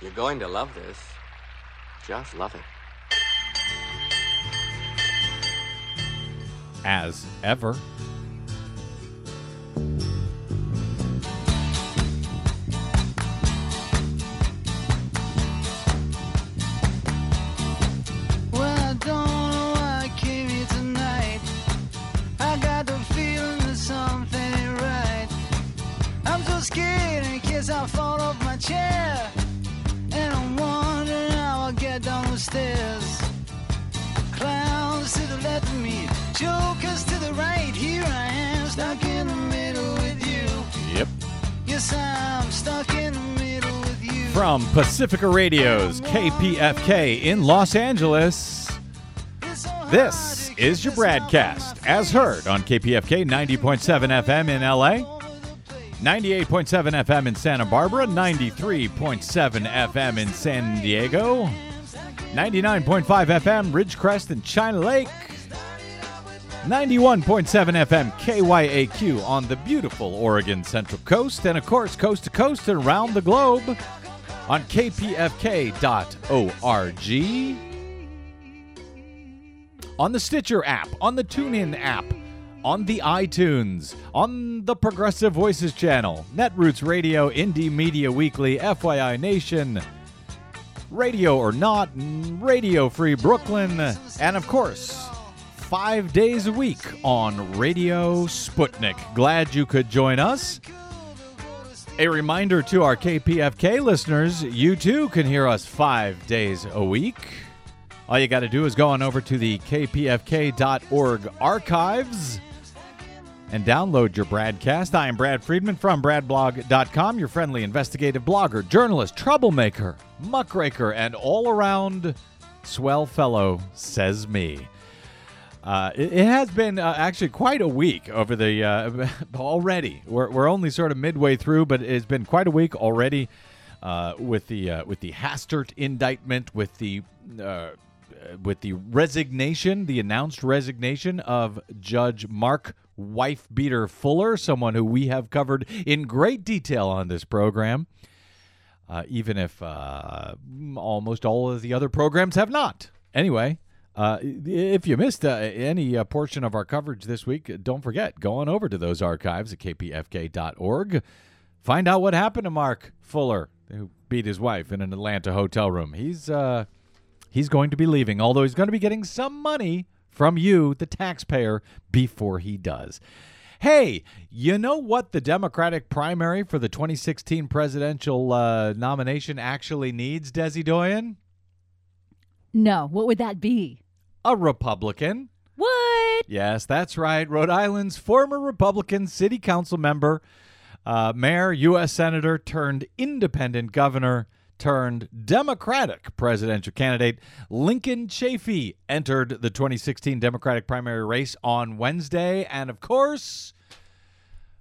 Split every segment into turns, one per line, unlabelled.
You're going to love this. Just love it.
As ever. From Pacifica Radio's KPFK in Los Angeles, this is your broadcast, as heard on KPFK 90.7 FM in LA,
all over the place.
98.7 FM in Santa Barbara, 93.7 FM in San Diego, 99.5 FM Ridgecrest and China Lake, 91.7 FM KYAQ on the beautiful Oregon Central Coast, and of course, coast to coast and around the globe on kpfk.org. On the Stitcher app, on the TuneIn app, on the iTunes, on the Progressive Voices channel, Netroots Radio, Indie Media Weekly, FYI Nation, Radio or Not, Radio Free Brooklyn, and of course, five days a week on Radio Sputnik. Glad you could join us. A reminder to our KPFK listeners you too can hear us five days a week. All you got to do is go on over to the kpfk.org archives and download your broadcast. I am Brad Friedman from bradblog.com, your friendly investigative blogger, journalist, troublemaker, muckraker, and all around swell fellow, says me. Uh, it, it has been uh, actually quite a week over the uh, already. We're, we're only sort of midway through, but it's been quite a week already uh, with the uh, with the Hastert indictment, with the with the resignation, the announced resignation of Judge Mark Wife Beater Fuller, someone who we have covered in great detail on this program. Even if almost all of the other programs have not. Anyway, uh, if you missed uh, any uh, portion of our coverage this week, don't forget, go on over to those archives at kpfk.org. Find out what happened to Mark Fuller, who beat his wife in an Atlanta hotel room. He's uh, he's going to be leaving, although he's going to be getting some money from you, the taxpayer, before he does. Hey, you know what the Democratic primary for the 2016 presidential uh, nomination actually needs, Desi Doyen?
No, what would that be?
A Republican.
What?
Yes, that's right. Rhode Island's former Republican city council member, uh, mayor, U.S. senator turned independent governor turned Democratic presidential candidate Lincoln Chafee entered the 2016 Democratic primary race on Wednesday. And of course,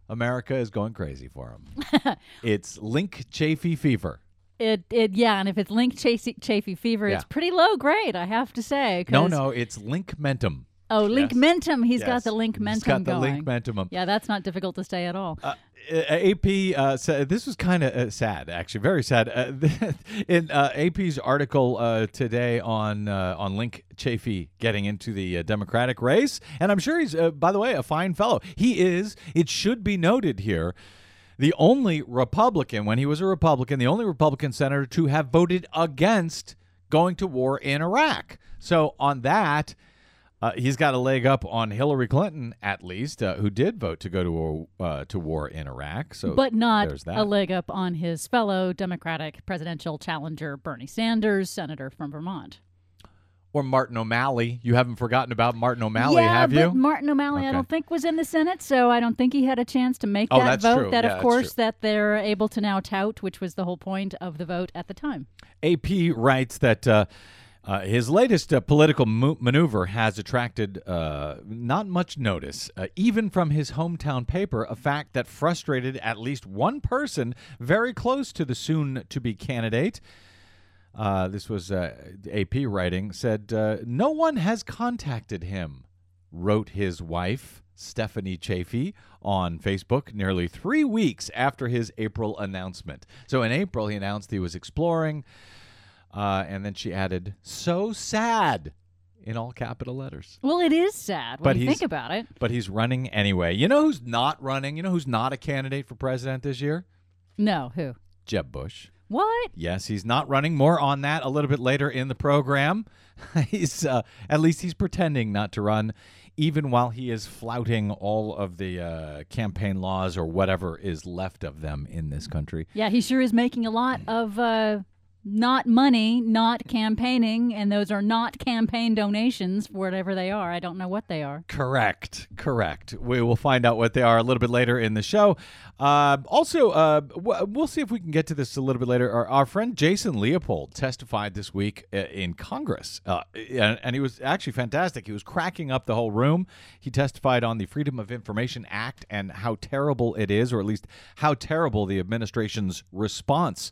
America is going crazy for him. it's Linc Chafee fever.
It, it, yeah, and if it's link chafee, chafee fever,
Yeah.
it's pretty low grade, I have to say.
No, no, it's Link Mentum.
Oh, link
Yes.
mentum. He's
Yes.
got the link mentum
He's got the
going.
Link Mentum.
Yeah, that's not difficult to say at all.
Uh, AP uh, said this was kind of uh, sad, actually, very sad. Uh, in uh, AP's article uh, today on uh, on Linc Chafee getting into the uh, Democratic race, and I'm sure he's, uh, by the way, a fine fellow. He is. It should be noted here. The only Republican, when he was a Republican, the only Republican senator to have voted against going to war in Iraq. So on that, uh, he's got a leg up on Hillary Clinton, at least, uh, who did vote to go to a, uh, to war in Iraq. So,
but not a leg up on his fellow Democratic presidential challenger, Bernie Sanders, senator from Vermont.
Or Martin O'Malley. You haven't forgotten about Martin O'Malley,
yeah,
have
but
you?
Martin O'Malley, I don't think was in the Senate, so I don't think he had a chance to make
Oh,
that vote.
true.
That,
Yeah,
of course, that they're able to now tout, which was the whole point of the vote at the time.
AP writes that uh, uh, his latest uh, political mo- maneuver has attracted uh, not much notice, uh, even from his hometown paper, a fact that frustrated at least one person very close to the soon to be candidate. Uh, this was uh, AP writing, said, uh, No one has contacted him. wrote his wife, Stephanie Chafee, on Facebook nearly three weeks after his April announcement. So in April, he announced he was exploring, uh, and then she added, So sad, in all capital letters.
Well, it is sad when
But
you think about it.
But he's running anyway. You know who's not running? You know who's not a candidate for president this year?
No, who?
Jeb Bush.
What?
Yes, he's not running. More on that a little bit later in the program. he's uh, at least he's pretending not to run, even while he is flouting all of the uh, campaign laws or whatever is left of them in this country.
Yeah, he sure is making a lot of uh, not money, not campaigning, and those are not campaign donations, whatever they are. I don't know what they are.
Correct, correct. We will find out what they are a little bit later in the show. Uh, also, uh, we'll see if we can get to this a little bit later. Our, our friend Jason Leopold testified this week uh, in Congress, uh, and he was actually fantastic. He was cracking up the whole room. He testified on the Freedom of Information Act and how terrible it is, or at least how terrible the administration's response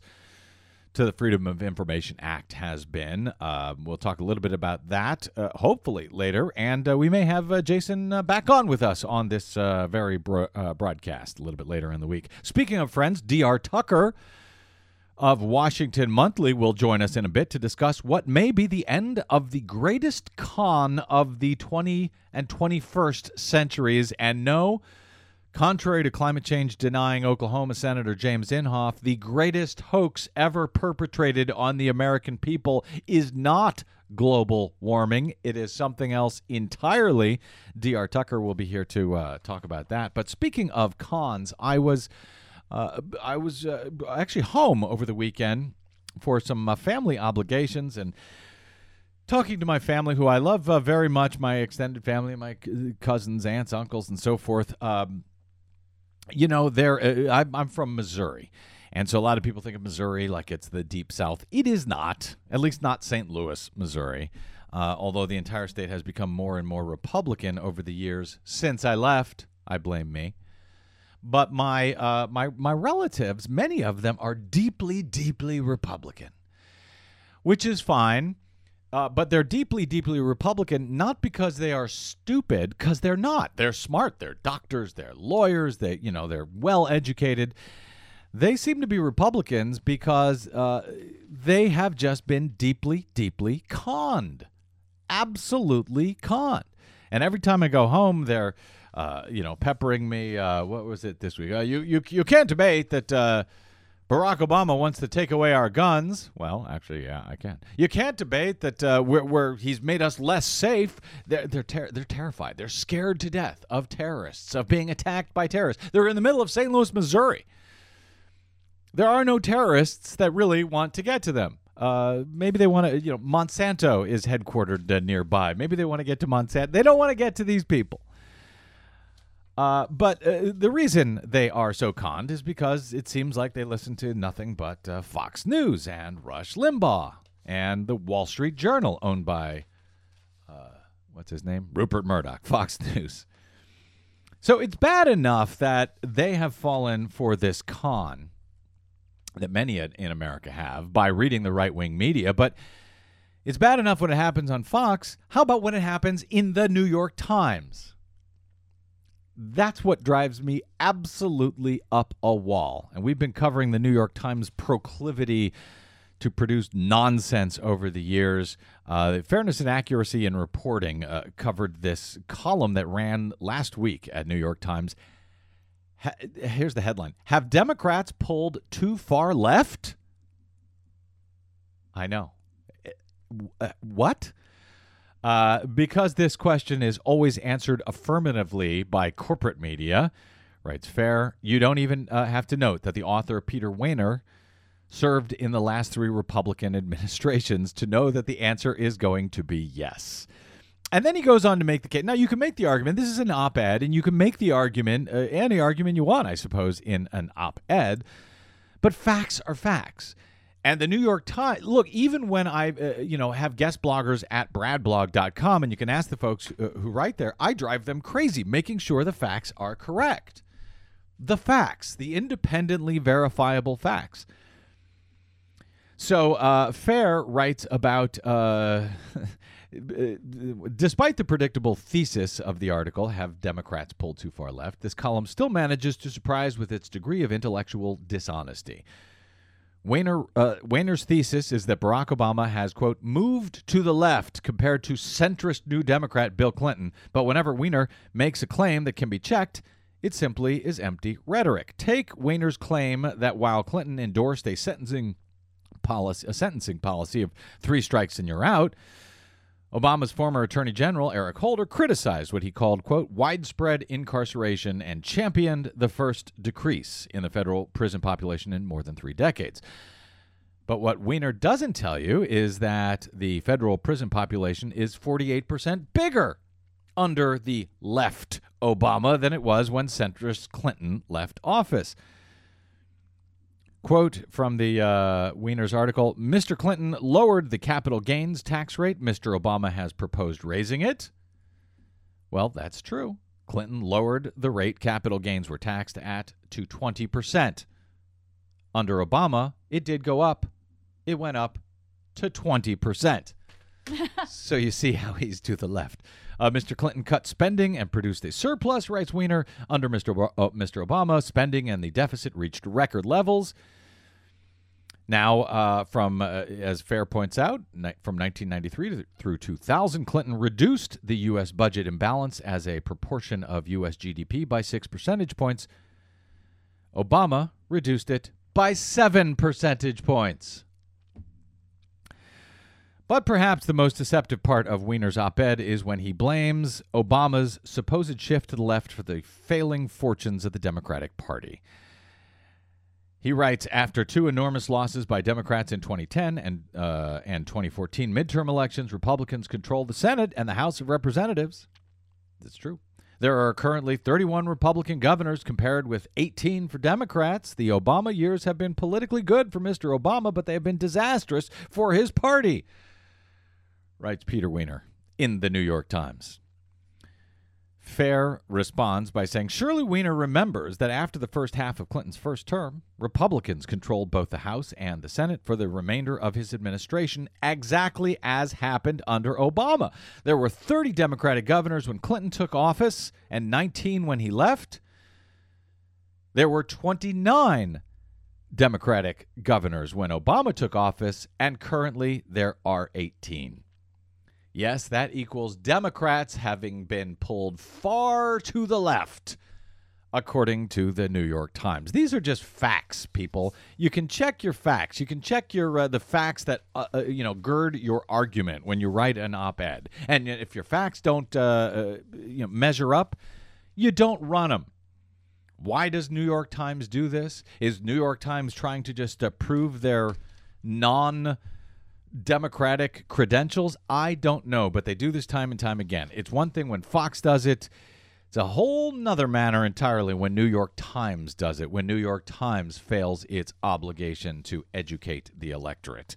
to the Freedom of Information Act has been. Uh, we'll talk a little bit about that, uh, hopefully later, and uh, we may have uh, Jason uh, back on with us on this uh, very bro- broadcast a little bit later in the week. Speaking of friends, D.R. Tucker of Washington Monthly will join us in a bit to discuss what may be the end of the greatest con of the 20 and 21st centuries. And no, Contrary to climate change denying Oklahoma Senator James Inhofe, the greatest hoax ever perpetrated on the American people is not global warming. It is something else entirely. D.R. Tucker will be here to uh, talk about that. But speaking of cons, I was uh, I was uh, actually home over the weekend for some uh, family obligations and talking to my family, who I love uh, very much, my extended family, my cousins, aunts, uncles, and so forth. Um, you know, they're, uh, I'm, I'm from Missouri. And so a lot of people think of Missouri like it's the deep south. It is not, at least not St. Louis, Missouri. Uh, although the entire state has become more and more Republican over the years since I left. I blame me. But my uh, my my relatives, many of them are deeply, deeply Republican, which is fine. Uh, but they're deeply, deeply Republican, not because they are stupid, because they're not. They're smart. They're doctors. They're lawyers. They, you know, they're well educated. They seem to be Republicans because uh, they have just been deeply, deeply conned, absolutely conned. And every time I go home, they're, uh, you know, peppering me. Uh, what was it this week? Uh, you, you, you can't debate that. Barack Obama wants to take away our guns. Well, actually, yeah, I can. You can't debate that uh, we're, we're, he's made us less safe. They're they're, ter- they're terrified. They're scared to death of terrorists, of being attacked by terrorists. They're in the middle of St. Louis, Missouri. There are no terrorists that really want to get to them. Uh, maybe they want to, you know, Monsanto is headquartered uh, nearby. Maybe they want to get to Monsanto. They don't want to get to these people. Uh, but uh, the reason they are so conned is because it seems like they listen to nothing but uh, Fox News and Rush Limbaugh and the Wall Street Journal, owned by, uh, what's his name? Rupert Murdoch, Fox News. So it's bad enough that they have fallen for this con that many in America have by reading the right wing media, but it's bad enough when it happens on Fox. How about when it happens in the New York Times? That's what drives me absolutely up a wall. And we've been covering the New York Times proclivity to produce nonsense over the years. Uh, Fairness and Accuracy in Reporting uh, covered this column that ran last week at New York Times. Ha- here's the headline Have Democrats pulled too far left? I know. Uh, what? Uh, because this question is always answered affirmatively by corporate media, writes Fair, you don't even uh, have to note that the author, Peter Wehner, served in the last three Republican administrations to know that the answer is going to be yes. And then he goes on to make the case. Now, you can make the argument. This is an op ed, and you can make the argument, uh, any argument you want, I suppose, in an op ed. But facts are facts. And the New York Times, look, even when I, uh, you know, have guest bloggers at bradblog.com, and you can ask the folks uh, who write there, I drive them crazy making sure the facts are correct. The facts, the independently verifiable facts. So uh, Fair writes about Uh, despite the predictable thesis of the article, have Democrats pulled too far left, this column still manages to surprise with its degree of intellectual dishonesty. Uh, Wehner's thesis is that Barack Obama has, quote, moved to the left compared to centrist New Democrat Bill Clinton. But whenever Wehner makes a claim that can be checked, it simply is empty rhetoric. Take Wehner's claim that while Clinton endorsed a sentencing policy, a sentencing policy of three strikes and you're out, Obama's former Attorney General Eric Holder criticized what he called, quote, widespread incarceration and championed the first decrease in the federal prison population in more than three decades. But what Wehner doesn't tell you is that the federal prison population is 48% bigger under the left Obama than it was when centrist Clinton left office. Quote from the uh, Wehner's article Mr. Clinton lowered the capital gains tax rate. Mr. Obama has proposed raising it. Well, that's true. Clinton lowered the rate capital gains were taxed at to 20%. Under Obama, it did go up. It went up to 20%. so you see how he's to the left. Uh, Mr. Clinton cut spending and produced a surplus, writes Wehner. Under Mr. Uh, Mr. Obama, spending and the deficit reached record levels. Now, uh, from uh, as Fair points out, ni- from 1993 to, through 2000, Clinton reduced the U.S. budget imbalance as a proportion of U.S. GDP by six percentage points. Obama reduced it by seven percentage points. But perhaps the most deceptive part of Wehner's op ed is when he blames Obama's supposed shift to the left for the failing fortunes of the Democratic Party. He writes After two enormous losses by Democrats in 2010 and, uh, and 2014 midterm elections, Republicans controlled the Senate and the House of Representatives. That's true. There are currently 31 Republican governors compared with 18 for Democrats. The Obama years have been politically good for Mr. Obama, but they have been disastrous for his party writes Peter Wehner in the New York Times. Fair responds by saying Surely Wehner remembers that after the first half of Clinton's first term, Republicans controlled both the House and the Senate for the remainder of his administration, exactly as happened under Obama. There were 30 Democratic governors when Clinton took office and 19 when he left. There were 29 Democratic governors when Obama took office, and currently there are 18. Yes, that equals Democrats having been pulled far to the left, according to the New York Times. These are just facts, people. You can check your facts. You can check your uh, the facts that uh, uh, you know gird your argument when you write an op-ed. And if your facts don't uh, uh, you know measure up, you don't run them. Why does New York Times do this? Is New York Times trying to just prove their non Democratic credentials? I don't know, but they do this time and time again. It's one thing when Fox does it. It's a whole nother manner entirely when New York Times does it, when New York Times fails its obligation to educate the electorate.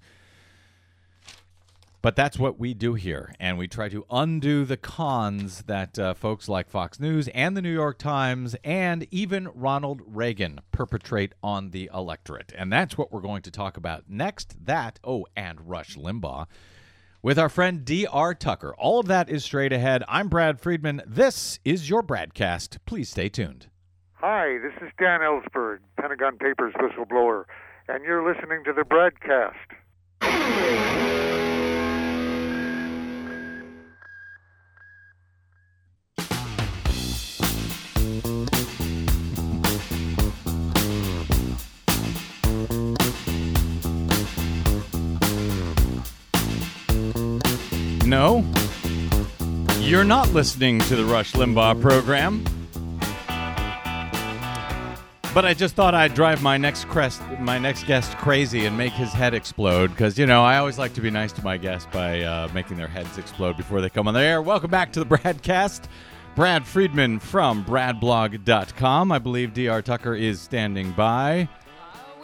But that's what we do here, and we try to undo the cons that uh, folks like Fox News and the New York Times and even Ronald Reagan perpetrate on the electorate. And that's what we're going to talk about next. That, oh, and Rush Limbaugh with our friend D.R. Tucker. All of that is straight ahead. I'm Brad Friedman. This is your broadcast. Please stay tuned.
Hi, this is Dan Ellsberg, Pentagon Papers whistleblower, and you're listening to the broadcast.
No, you're not listening to the Rush Limbaugh program. But I just thought I'd drive my next crest, my next guest crazy and make his head explode because you know I always like to be nice to my guests by uh, making their heads explode before they come on the air. Welcome back to the broadcast, Brad Friedman from BradBlog.com. I believe D.R. Tucker is standing by,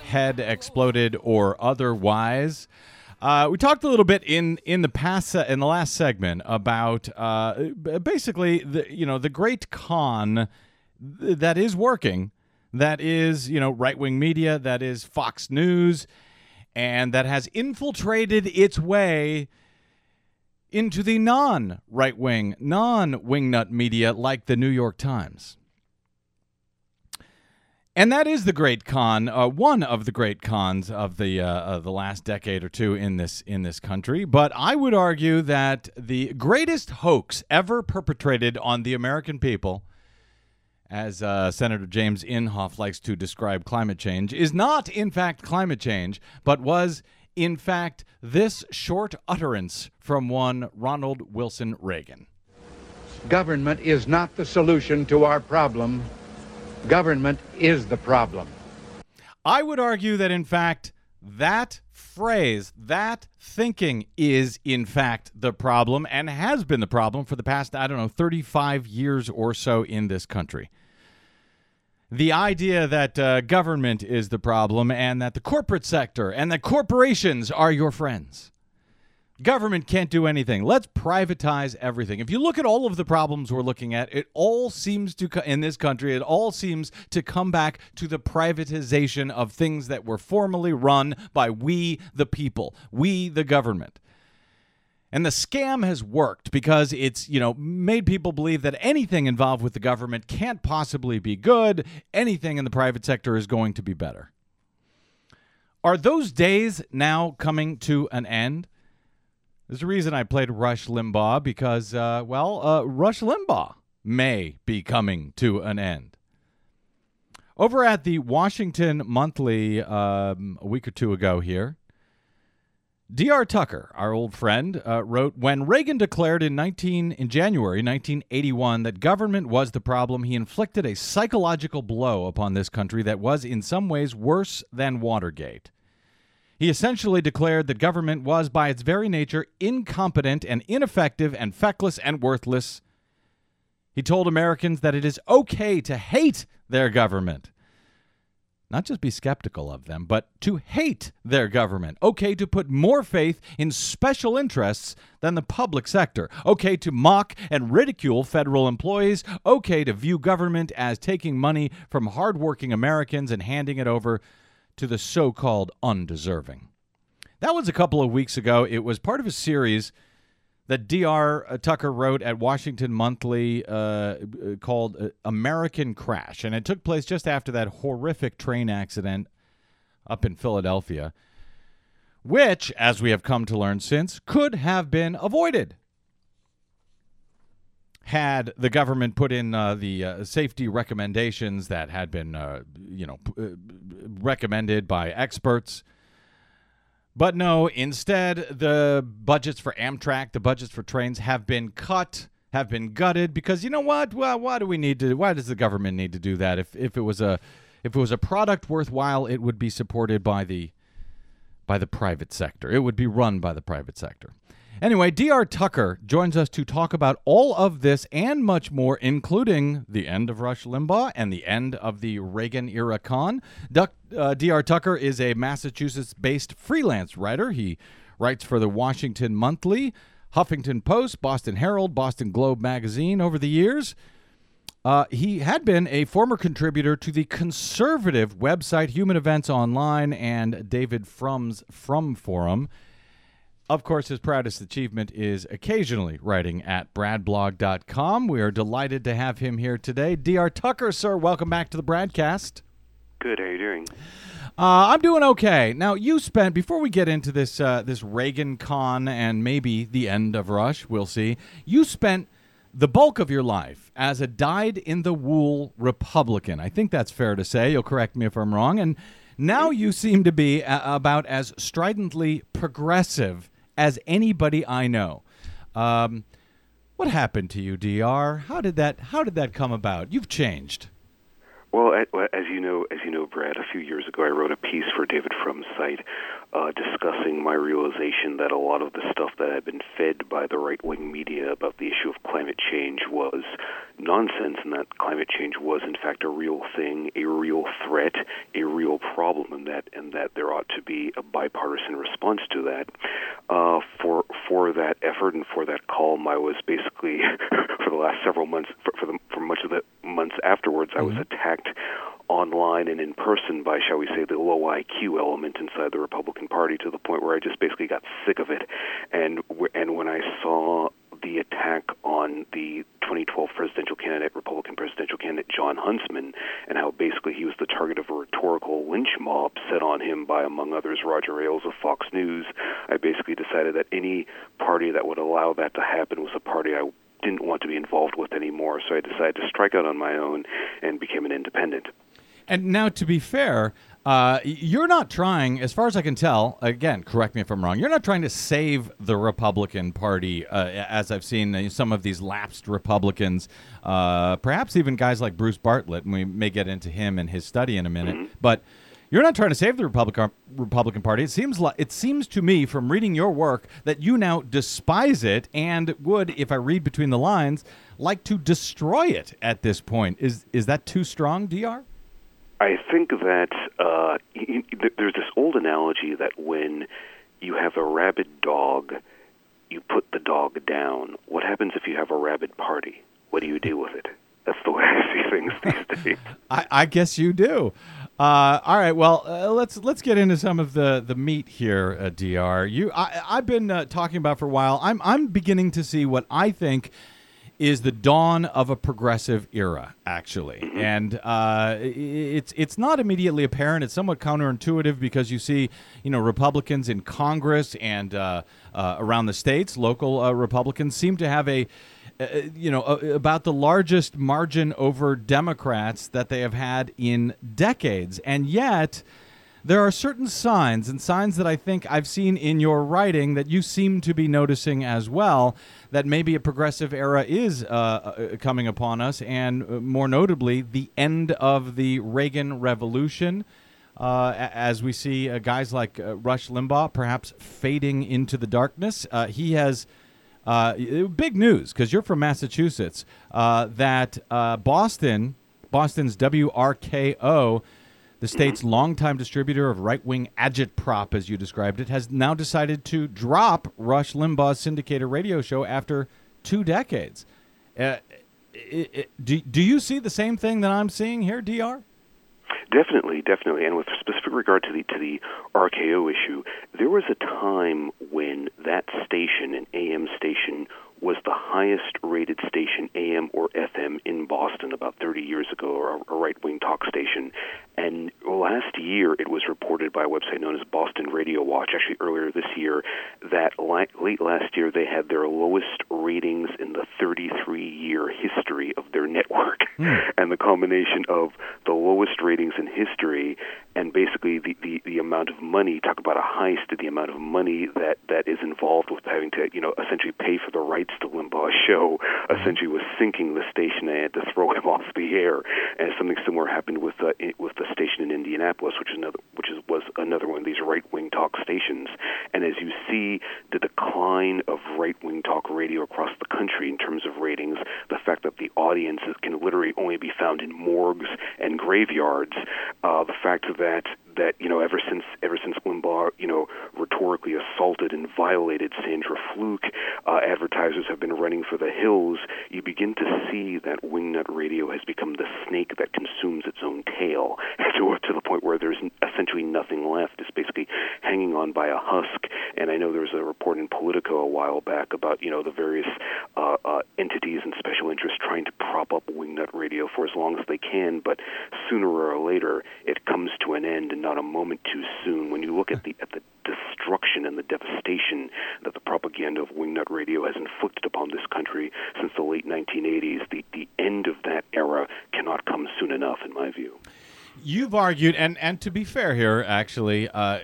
head exploded or otherwise. Uh, we talked a little bit in in the past in the last segment about uh, basically the you know the great con th- that is working, that is you know right wing media, that is Fox News, and that has infiltrated its way into the non right wing, non wingnut media like the New York Times. And that is the great con, uh, one of the great cons of the uh, the last decade or two in this in this country. But I would argue that the greatest hoax ever perpetrated on the American people, as uh, Senator James Inhofe likes to describe climate change, is not in fact climate change, but was in fact this short utterance from one Ronald Wilson Reagan.
Government is not the solution to our problem. Government is the problem.
I would argue that, in fact, that phrase, that thinking is, in fact, the problem and has been the problem for the past, I don't know, 35 years or so in this country. The idea that uh, government is the problem and that the corporate sector and that corporations are your friends. Government can't do anything. Let's privatize everything. If you look at all of the problems we're looking at, it all seems to in this country, it all seems to come back to the privatization of things that were formerly run by we the people, we the government. And the scam has worked because it's, you know, made people believe that anything involved with the government can't possibly be good, anything in the private sector is going to be better. Are those days now coming to an end? There's a reason I played Rush Limbaugh because, uh, well, uh, Rush Limbaugh may be coming to an end. Over at the Washington Monthly um, a week or two ago here, D.R. Tucker, our old friend, uh, wrote When Reagan declared in, 19, in January 1981 that government was the problem, he inflicted a psychological blow upon this country that was in some ways worse than Watergate. He essentially declared that government was, by its very nature, incompetent and ineffective and feckless and worthless. He told Americans that it is okay to hate their government. Not just be skeptical of them, but to hate their government. Okay to put more faith in special interests than the public sector. Okay to mock and ridicule federal employees. Okay to view government as taking money from hardworking Americans and handing it over to the so called undeserving. That was a couple of weeks ago. It was part of a series that D.R. Tucker wrote at Washington Monthly uh, called uh, American Crash. And it took place just after that horrific train accident up in Philadelphia, which, as we have come to learn since, could have been avoided had the government put in uh, the uh, safety recommendations that had been, uh, you know, p- uh, recommended by experts. But no, instead, the budgets for Amtrak, the budgets for trains have been cut, have been gutted because you know what? Well, why do we need to? Why does the government need to do that? If if it was a if it was a product worthwhile, it would be supported by the by the private sector. It would be run by the private sector. Anyway, DR Tucker joins us to talk about all of this and much more, including the end of Rush Limbaugh and the end of the Reagan era con. Duck, uh, DR Tucker is a Massachusetts based freelance writer. He writes for the Washington Monthly, Huffington Post, Boston Herald, Boston Globe magazine over the years. Uh, he had been a former contributor to the conservative website Human Events Online and David Frum's Frum Forum. Of course, his proudest achievement is occasionally writing at bradblog.com. We are delighted to have him here today. D.R. Tucker, sir, welcome back to the broadcast.
Good. How are you doing?
Uh, I'm doing okay. Now, you spent before we get into this uh, this Reagan con and maybe the end of Rush, we'll see. You spent the bulk of your life as a dyed in the wool Republican. I think that's fair to say. You'll correct me if I'm wrong. And now you seem to be a- about as stridently progressive as anybody I know. Um, what happened to you, Dr? How did that How did that come about? You've changed.
Well, as you know, as you know, Brad, a few years ago, I wrote a piece for David Frum's site uh, discussing my realization that a lot of the stuff that had been fed by the right-wing media about the issue of climate change was nonsense, and that climate change was, in fact, a real thing, a real threat, a real problem, and that and that there ought to be a bipartisan response to that. Uh, for for that effort and for that calm, I was basically for the last several months, for, for, the, for much of the months afterwards, I was mm-hmm. attacked online and in person by, shall we say, the low IQ element inside the Republican Party to the point where I just basically got sick of it. And and when I saw the attack on the 2012 presidential candidate, Republican presidential candidate Jon Huntsman, and how basically he was the target of a rhetorical lynch mob set on him by, among others, Roger Ailes of Fox News. I basically decided that any party that would allow that to happen was a party I didn't want to be involved with anymore. So I decided to strike out on my own and became an independent.
And now, to be fair, uh, you're not trying, as far as I can tell, again, correct me if I'm wrong, you're not trying to save the Republican Party, uh, as I've seen uh, some of these lapsed Republicans, uh, perhaps even guys like Bruce Bartlett, and we may get into him and his study in a minute.
Mm-hmm.
But you're not trying to save the Republican Republican Party. It seems like it seems to me from reading your work that you now despise it and would, if I read between the lines, like to destroy it at this point. Is is that too strong, Dr?
I think that uh, there's this old analogy that when you have a rabid dog, you put the dog down. What happens if you have a rabid party? What do you do with it? That's the way I see things these days.
I, I guess you do. Uh, all right. Well, uh, let's let's get into some of the, the meat here, uh, Dr. You, I, I've been uh, talking about for a while. I'm I'm beginning to see what I think is the dawn of a progressive era, actually, and uh, it's it's not immediately apparent. It's somewhat counterintuitive because you see, you know, Republicans in Congress and uh, uh, around the states, local uh, Republicans seem to have a uh, you know, uh, about the largest margin over Democrats that they have had in decades. And yet, there are certain signs and signs that I think I've seen in your writing that you seem to be noticing as well that maybe a progressive era is uh, uh, coming upon us, and uh, more notably, the end of the Reagan Revolution. Uh, as we see uh, guys like uh, Rush Limbaugh perhaps fading into the darkness, uh, he has uh, big news because you're from Massachusetts uh, that uh, Boston, Boston's WRKO, the state's longtime distributor of right wing agitprop, as you described it, has now decided to drop Rush Limbaugh's syndicated radio show after two decades. Uh, i i do, do you see the same thing that I'm seeing here, DR?
Definitely, definitely, and with specific regard to the to the RKO issue, there was a time when that station, an AM station, was the highest rated station, AM or FM, in Boston about 30 years ago, or a, a right wing talk station. And last year, it was reported by a website known as Boston Radio Watch, actually earlier this year, that li- late last year they had their lowest ratings in the 33 year history of their network. Hmm. and the combination of the lowest ratings in history and basically the, the, the amount of money, talk about a heist, the amount of money that, that is involved with having to, you know, essentially pay for the rights to Limbaugh's show, essentially was sinking the station and had to throw him off the air. And something similar happened with uh, with the station in Indianapolis, which is another which is was another one of these right wing talk stations. And as you see the decline of right wing talk radio across the country in terms of ratings, the fact that the audiences can literally only be found in morgues and graveyards, uh, the fact that that you know ever since ever since Limbaugh you know rhetorically assaulted and violated Sandra Fluke, uh, advertisers have been running for the hills. You begin to see that wingnut radio has become the snake that consumes its own tail, to, to the point where there's essentially nothing left. It's basically hanging on by a husk. And I know there was a report in Politico a while back about you know the various uh, uh, entities and special interests trying to prop up wingnut radio for as long as they can, but sooner or later it comes to an end, and not a moment too soon. When you look at the at the destruction and the devastation that the propaganda of wingnut radio has inflicted upon this country since the late 1980s, the the end of that era cannot come soon enough, in my view.
You've argued, and, and to be fair here, actually, uh,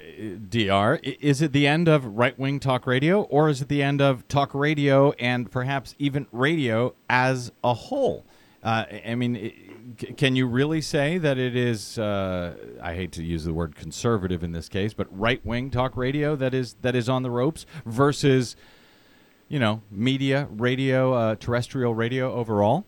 Dr. Is it the end of right wing talk radio, or is it the end of talk radio and perhaps even radio as a whole? Uh, I mean, i- c- can you really say that it is? Uh, I hate to use the word conservative in this case, but right wing talk radio that is that is on the ropes versus, you know, media, radio, uh, terrestrial radio overall.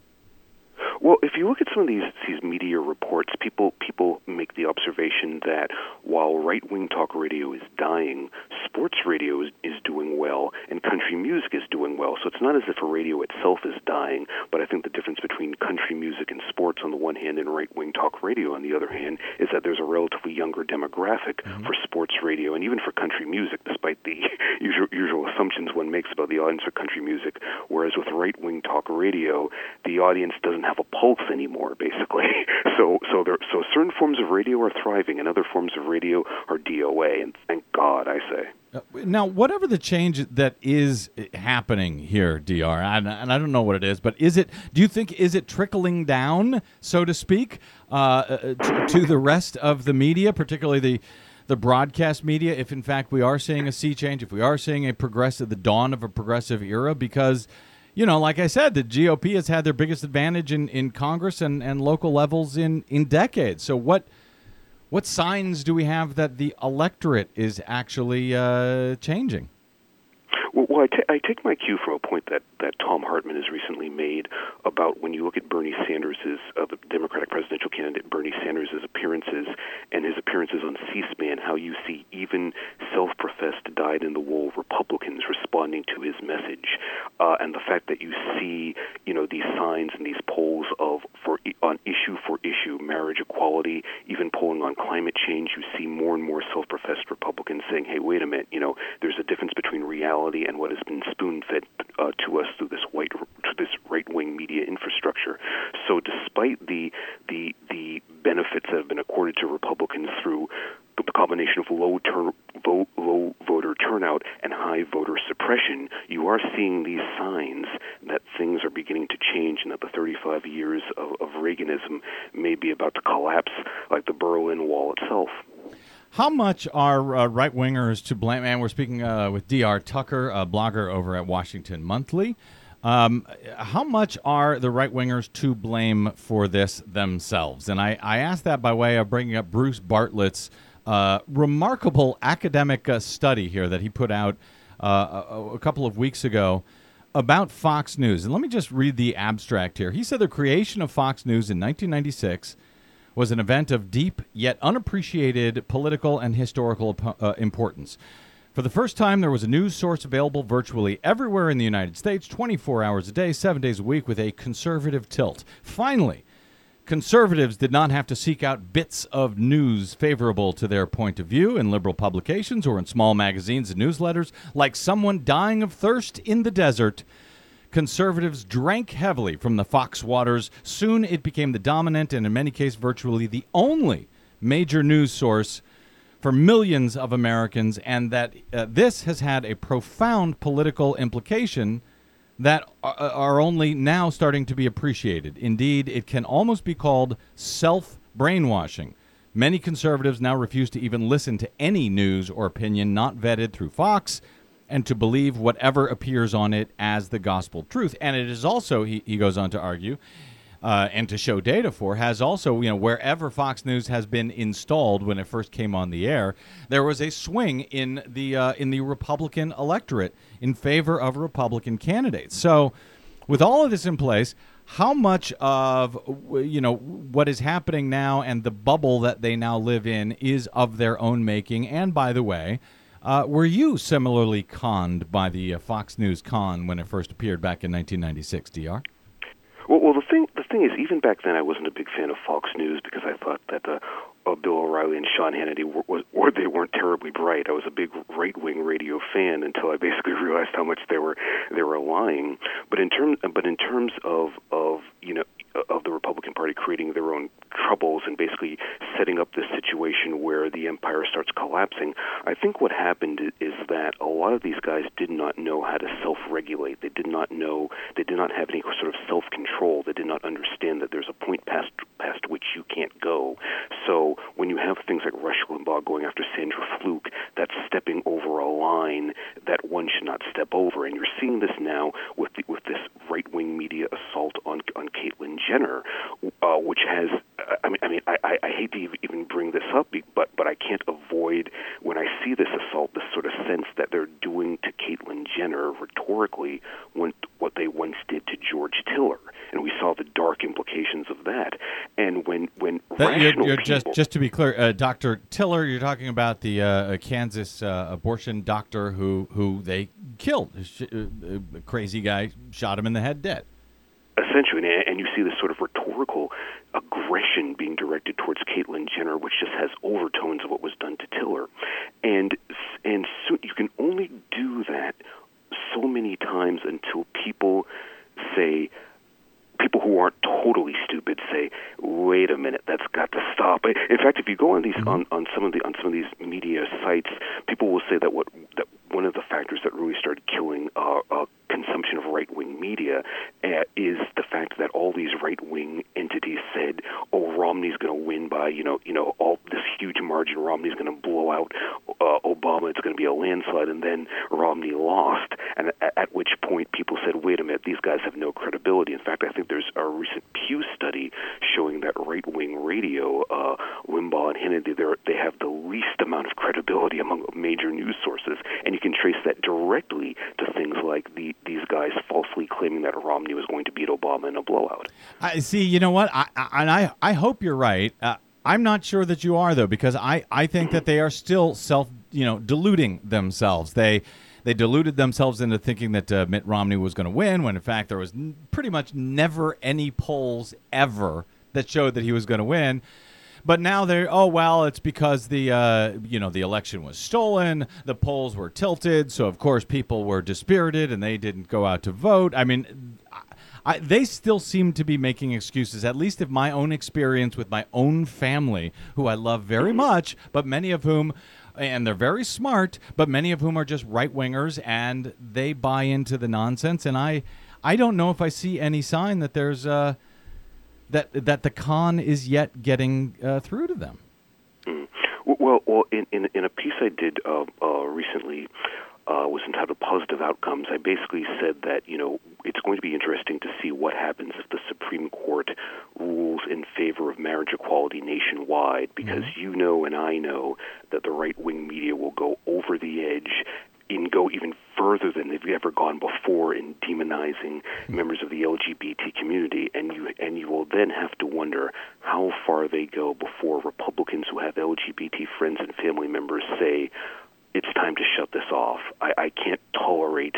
Well, if you look at some of these these media reports, people people make the observation that while right wing talk radio is dying, sports radio is, is doing well and country music is doing well. So it's not as if a radio itself is dying, but I think the difference between country music and sports on the one hand and right wing talk radio on the other hand is that there's a relatively younger demographic mm-hmm. for sports radio and even for country music, despite the usual, usual assumptions one makes about the audience for country music. Whereas with right wing talk radio, the audience doesn't have a pulse anymore, basically. so so there so certain forms of radio are thriving and other forms of radio are DOA, and thank God, I say.
Uh, Now, whatever the change that is happening here, Dr. And, and I don't know what it is, but is it? Do you think is it trickling down, so to speak, uh, uh, to, to the rest of the media, particularly the the broadcast media? If in fact we are seeing a sea change, if we are seeing a progressive, the dawn of a progressive era, because you know, like I said, the GOP has had their biggest advantage in, in Congress and, and local levels in, in decades. So what what signs do we have that the electorate is actually uh, changing?
Well, well I, take my cue from a point that, that Thom Hartmann has recently made about when you look at Bernie Sanders' uh, the Democratic presidential candidate Bernie Sanders' appearances and his appearances on C-SPAN, how you see even self-professed dyed-in-the-wool Republicans responding to his message, uh, and the fact that you see you know these signs and these polls of for on issue for issue marriage equality, even polling on climate change, you see more and more self-professed Republicans saying, "Hey, wait a minute, you know, there's a difference between reality and what has been spoon-fed uh, to us through this white to this right-wing media infrastructure." So, despite the the the benefits that have been accorded to Republicans through the combination of low turn, vote, low voter turnout and high voter suppression, you are seeing these signs that things are beginning to change and that the 35 years of, of Reaganism may be about to collapse like the Berlin Wall itself.
How much are uh, right wingers to blame? And we're speaking uh, with D.R. Tucker, a blogger over at Washington Monthly. Um, how much are the right wingers to blame for this themselves? And I, I ask that by way of bringing up Bruce Bartlett's uh, remarkable academic uh, study here that he put out uh, a, a couple of weeks ago about Fox News. And let me just read the abstract here. He said the creation of Fox News in 1996 was an event of deep yet unappreciated political and historical uh, importance. For the first time, there was a news source available virtually everywhere in the United States, 24 hours a day, seven days a week, with a conservative tilt. Finally, conservatives did not have to seek out bits of news favorable to their point of view in liberal publications or in small magazines and newsletters. Like someone dying of thirst in the desert, conservatives drank heavily from the Fox waters. Soon it became the dominant and, in many cases, virtually the only major news source for millions of Americans, and that uh, this has had a profound political implication that are, are only now starting to be appreciated. Indeed, it can almost be called self brainwashing. Many conservatives now refuse to even listen to any news or opinion not vetted through Fox and to believe whatever appears on it as the gospel truth. And it is also, he, he goes on to argue, uh, and to show data for has also, you know, wherever Fox News has been installed when it first came on the air, there was a swing in the uh, in the Republican electorate in favor of Republican candidates. So, with all of this in place, how much of you know what is happening now and the bubble that they now live in is of their own making? And by the way. Uh, were you similarly conned by the uh, Fox News con when it first appeared back in 1996, Dr.
Well, well, the thing the thing is, even back then, I wasn't a big fan of Fox News because I thought that uh, uh, Bill O'Reilly and Sean Hannity were, was, or they weren't terribly bright. I was a big right wing radio fan until I basically realized how much they were they were lying. But in terms but in terms of of you know of the Republican Party creating their own troubles and basically setting up this situation where the empire starts collapsing, I think what happened is that a lot of these guys did not know how to self-regulate. They did not know. They did not have any sort of self-control. They did not understand that there's a point past past which you can't go. So when you have things like Rush Limbaugh going after Sandra Fluke, that's stepping over a line that one should not step over. And you're seeing this now with the, with this right-wing media assault on on Caitlyn Jenner, uh, which has. I mean, I mean, I, I, hate to even bring this up, but but I can't avoid when I see this assault, this sort of sense that they're doing to Caitlyn Jenner rhetorically when what they once did to George Tiller, and we saw the dark implications of that. And when when
That- you're, you're
people,
just just to be clear, uh, Doctor Tiller. You're talking about the uh, Kansas uh, abortion doctor who who they killed. Uh, uh, crazy guy shot him in the head, dead.
Essentially, and, and you see this sort of rhetorical aggression being directed towards Caitlyn Jenner, which just has overtones of what was done to Tiller, and and so you can only do that so many times until people say. People who aren't totally stupid say, "Wait a minute, that's got to stop." In fact, if you go on these mm-hmm. on, on some of the on some of these media sites, people will say that what that one of the factors that really started killing uh, uh, consumption of right wing media uh, is the fact that all these right wing entities said, "Oh, Romney's going to win by you know you know all this huge margin. Romney's going to blow out uh, Obama. It's going to be a landslide." And then Romney lost, and at, at which point people said, "Wait a minute, these guys have no credibility." In fact, I think there's a recent Pew study showing that right wing radio, uh, Limbaugh and Hannity, they're, they have the least amount of credibility among major news sources, and you can trace that directly to things like the, these guys falsely claiming that Romney was going to beat Obama in a blowout.
I see. You know what? I, I and I I hope you're right. Uh, I'm not sure that you are though, because I I think that they are still self you know deluding themselves. They they deluded themselves into thinking that uh, Mitt Romney was going to win, when in fact there was n- pretty much never any polls ever that showed that he was going to win. But now they're oh well, it's because the uh, you know the election was stolen, the polls were tilted, so of course people were dispirited and they didn't go out to vote. I mean, I, they still seem to be making excuses. At least if my own experience with my own family, who I love very much, but many of whom, and they're very smart, but many of whom are just right wingers and they buy into the nonsense. And I, I don't know if I see any sign that there's uh, that that the con is yet getting uh, through to them.
Well, well, in in, in a piece I did uh, uh, recently, uh, was entitled "Positive Outcomes." I basically said that you know it's going to be interesting to see what happens if the Supreme Court rules in favor of marriage equality nationwide, because you know and I know that the right wing media will go over the edge and go even further than they've ever gone before in demonizing members of the LGBT community, and you and you will then have to wonder how far they go before Republicans who have LGBT friends and family members say it's time to shut this off. I, I can't tolerate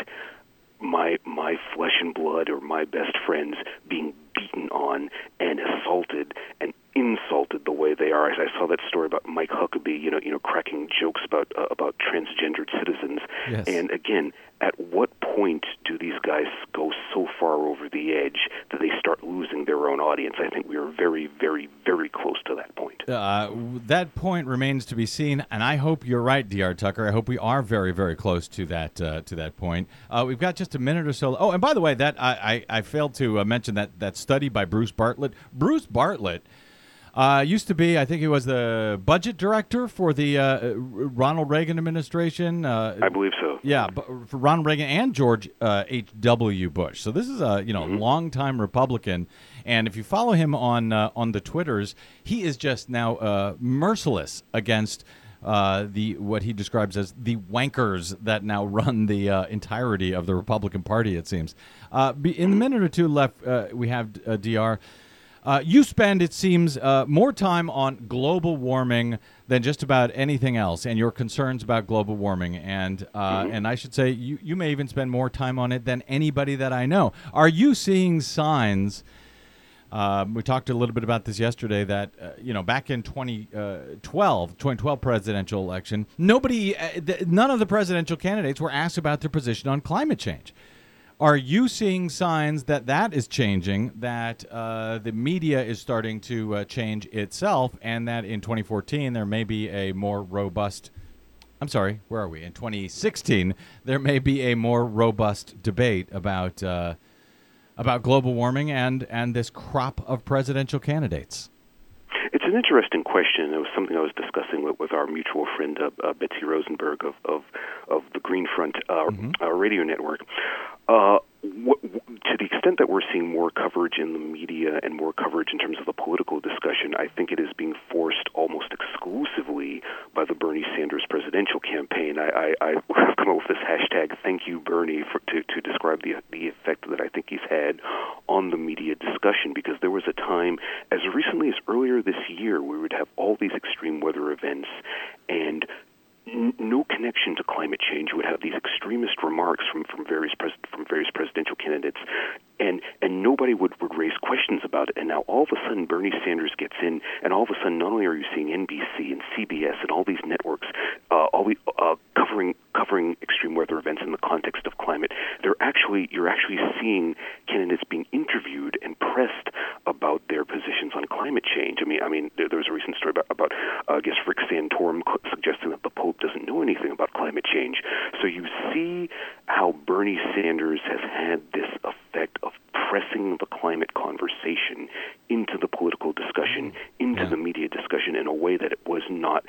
my my flesh and blood or my best friends being beaten on and assaulted and insulted the way they are. I, I saw that story about Mike Huckabee, you know, you know, cracking jokes about uh, about transgendered citizens.
Yes.
And again, at what point do these guys go so far over the edge that they start losing their own audience? I think we are very, very, very close to that point.
Uh, that point remains to be seen, and I hope you're right, D.R. Tucker. I hope we are very, very close to that uh, to that point. Uh, we've got just a minute or so. Oh, and by the way, that I, I, I failed to uh, mention that that study by Bruce Bartlett. Bruce Bartlett. Uh, used to be, I think he was the budget director for the uh, Ronald Reagan administration. Uh,
I believe so.
yeah, for Ronald Reagan and George uh, H. W. Bush. So this is a you know longtime Republican, and if you follow him on uh, on the twitters, he is just now uh, merciless against. Uh, the what he describes as the wankers that now run the uh, entirety of the Republican Party, it seems. Uh, in the minute or two left, uh, we have uh, D.R. Uh, you spend, it seems, uh, more time on global warming than just about anything else, and your concerns about global warming. And uh, and I should say, you, you may even spend more time on it than anybody that I know. Are you seeing signs? Um, we talked a little bit about this yesterday. That uh, you know, back in 2012, 2012 presidential election, nobody, uh, th- none of the presidential candidates were asked about their position on climate change. Are you seeing signs that that is changing? That uh, the media is starting to uh, change itself, and that in 2014 there may be a more robust. I'm sorry, where are we? In 2016, there may be a more robust debate about uh, about global warming and and this crop of presidential candidates.
It's an interesting question. It was something I was discussing with, with our mutual friend uh, uh, Betsy Rosenberg of, of of the Green Front uh, uh, radio network. Uh, what, to the extent that we're seeing more coverage in the media and more coverage in terms of the political discussion, I think it is being forced almost exclusively by the Bernie Sanders presidential campaign. I, I, I've come up with this hashtag "Thank You Bernie" for, to to describe the the effect that I think he's had on the media discussion. Because there was a time, as recently as earlier this year, we would have all these extreme weather events, and no connection to climate change. You would have these extremist remarks from from various pres- from various presidential candidates, and and nobody would would raise questions about it. And now all of a sudden Bernie Sanders gets in, and all of a sudden not only are you seeing NBC and CBS and all these networks, uh, the, uh, covering covering extreme weather events in the context of climate, they're actually you're actually seeing candidates being interviewed and pressed about their positions on climate change. I mean, I mean, there, there was a recent story about, about uh, I guess Rick Santorum suggesting that the Pope doesn't know anything about climate change. So you see how Bernie Sanders has had this effect pressing the climate conversation into the political discussion, into the media discussion in a way that it was not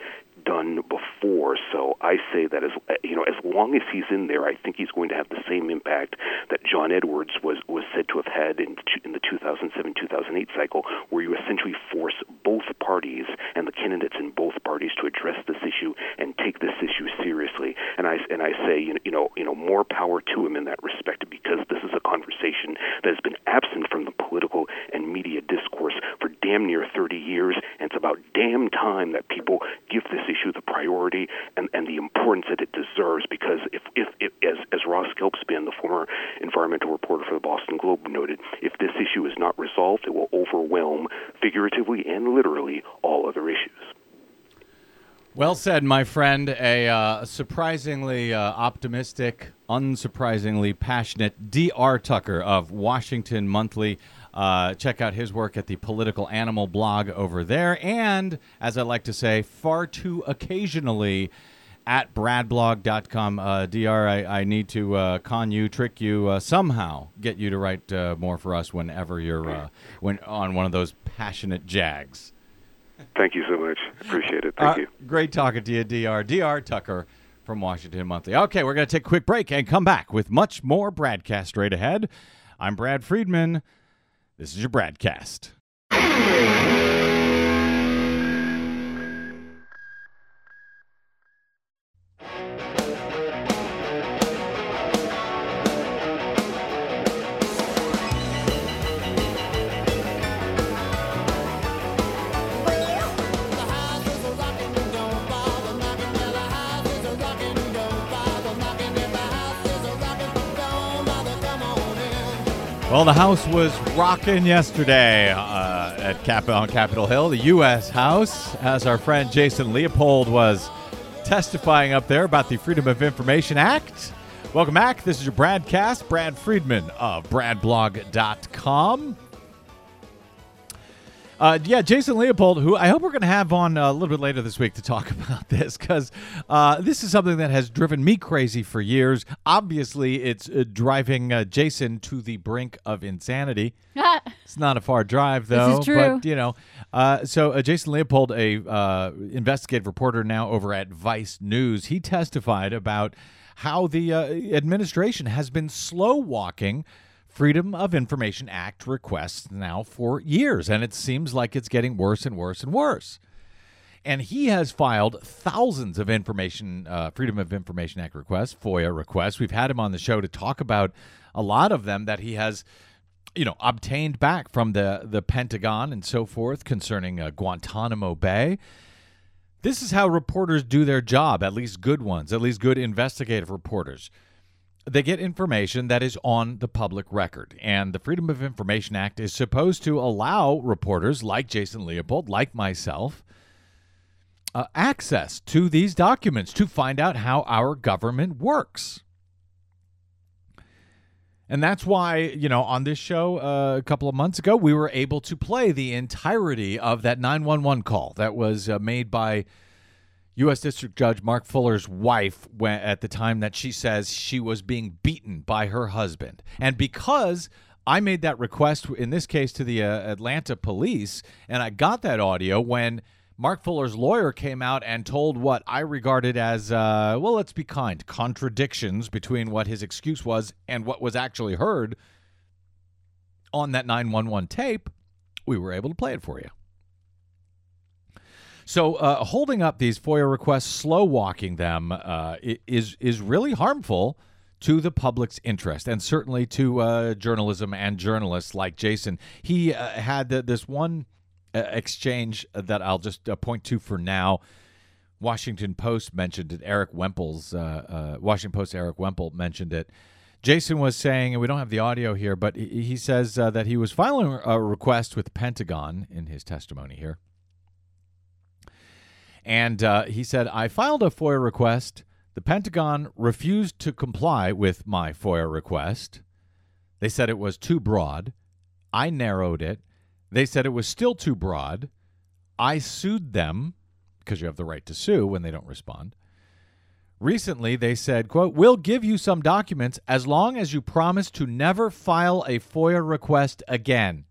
done before. So I say that as you know, as long as he's in there, I think he's going to have the same impact that John Edwards was was said to have had in in the 2007-2008 cycle, where you essentially force both parties and the candidates in both parties to address this issue and take this issue seriously. And I and I say you know you know you know more power to him in that respect because this is a conversation that has been absent from the political and media discourse for damn near 30 years, and it's about damn time that people give this issue the priority and, and the importance that it deserves. Because if, if, if as, as Ross Gelbspan, the former environmental reporter for the Boston Globe, noted, if this issue is not resolved, it will overwhelm, figuratively and literally, all other issues.
Well said, my friend. A uh, surprisingly uh, optimistic, unsurprisingly passionate D.R. Tucker of Washington Monthly. Uh, check out his work at the Political Animal blog over there. And, as I like to say, far too occasionally at bradblog.com. Uh, DR, I, I need to uh, con you, trick you, uh, somehow get you to write uh, more for us whenever you're uh, when on one of those passionate jags.
Thank you so much. Appreciate it. Thank
Uh,
you.
Great talking to you, DR. DR Tucker from Washington Monthly. Okay, we're going to take a quick break and come back with much more Bradcast right ahead. I'm Brad Friedman. This is your Bradcast. Well, the House was rocking yesterday uh, at Cap- on Capitol Hill, the U.S. House, as our friend Jason Leopold was testifying up there about the Freedom of Information Act. Welcome back. This is your Bradcast, Brad Friedman of BradBlog.com. Uh, yeah, Jason Leopold, who I hope we're going to have on uh, a little bit later this week to talk about this, because uh, this is something that has driven me crazy for years. Obviously, it's uh, driving uh, Jason to the brink of insanity. It's not a far drive, though.
This is true.
But you know, uh, so uh, Jason Leopold, a uh, investigative reporter now over at Vice News, he testified about how the uh, administration has been slow walking Freedom of Information Act requests now for years, and it seems like it's getting worse and worse and worse. And he has filed thousands of information, uh, Freedom of Information Act requests, FOIA requests. We've had him on the show to talk about a lot of them that he has, you know, obtained back from the the Pentagon and so forth concerning uh, Guantanamo Bay. This is how reporters do their job, at least good ones, at least good investigative reporters they get information that is on the public record. And the Freedom of Information Act is supposed to allow reporters like Jason Leopold, like myself, uh, access to these documents to find out how our government works. And that's why, you know, on this show uh, a couple of months ago, we were able to play the entirety of that 911 call that was uh, made by U.S. District Judge Mark Fuller's wife when, at the time that she says she was being beaten by her husband. And because I made that request, in this case, to the uh, Atlanta police, and I got that audio when Mark Fuller's lawyer came out and told what I regarded as, uh, well, let's be kind, contradictions between what his excuse was and what was actually heard on that 911 tape. We were able to play it for you. So, uh, holding up these FOIA requests, slow walking them, uh, is is really harmful to the public's interest, and certainly to uh, journalism and journalists like Jason. He uh, had th- this one uh, exchange that I'll just uh, point to for now. Washington Post mentioned it. Eric uh, Washington Post Erik Wemple mentioned it. Jason was saying, and we don't have the audio here, but he, he says that he was filing a request with the Pentagon in his testimony here. And uh, he said, I filed a FOIA request. The Pentagon refused to comply with my FOIA request. They said it was too broad. I narrowed it. They said it was still too broad. I sued them because you have the right to sue when they don't respond. Recently, they said, quote, we'll give you some documents as long as you promise to never file a FOIA request again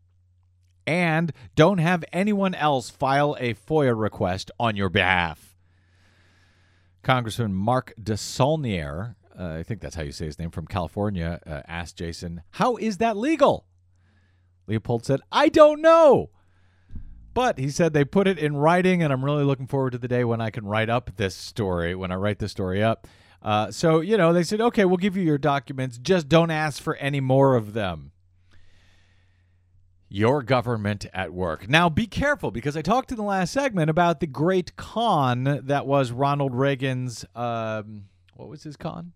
and don't have anyone else file a FOIA request on your behalf. Congressman Mark DeSaulnier, uh, I think that's how you say his name, from California, uh, asked Jason, How is that legal? Leopold said, I don't know. But he said they put it in writing, and I'm really looking forward to the day when I can write up this story, when I write this story up. Uh, so, you know, they said, okay, we'll give you your documents. Just don't ask for any more of them your government at work. Now, be careful because I talked in the last segment about the great con that was Ronald Reagan's. Um, what was his con?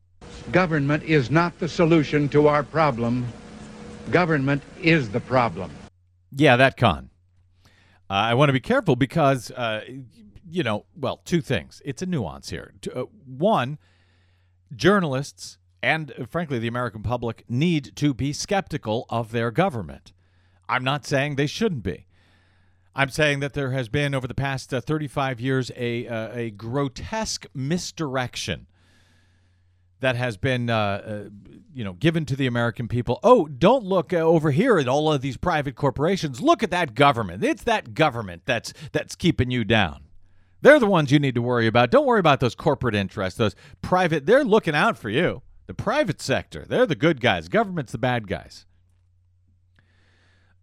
Government is not the solution to our problem. Government is the problem.
Yeah, that con. Uh, I want to be careful because, uh, you know, well, two things. It's a nuance here. Uh, one, journalists and, uh, frankly, the American public need to be skeptical of their government. I'm not saying they shouldn't be. I'm saying that there has been over the past uh, 35 years a uh, a grotesque misdirection that has been uh, uh, you know given to the American people. Oh, don't look uh, over here at all of these private corporations. Look at that government. It's that government that's that's keeping you down. They're the ones you need to worry about. Don't worry about those corporate interests. Those private. They're looking out for you. The private sector. They're the good guys. Government's the bad guys.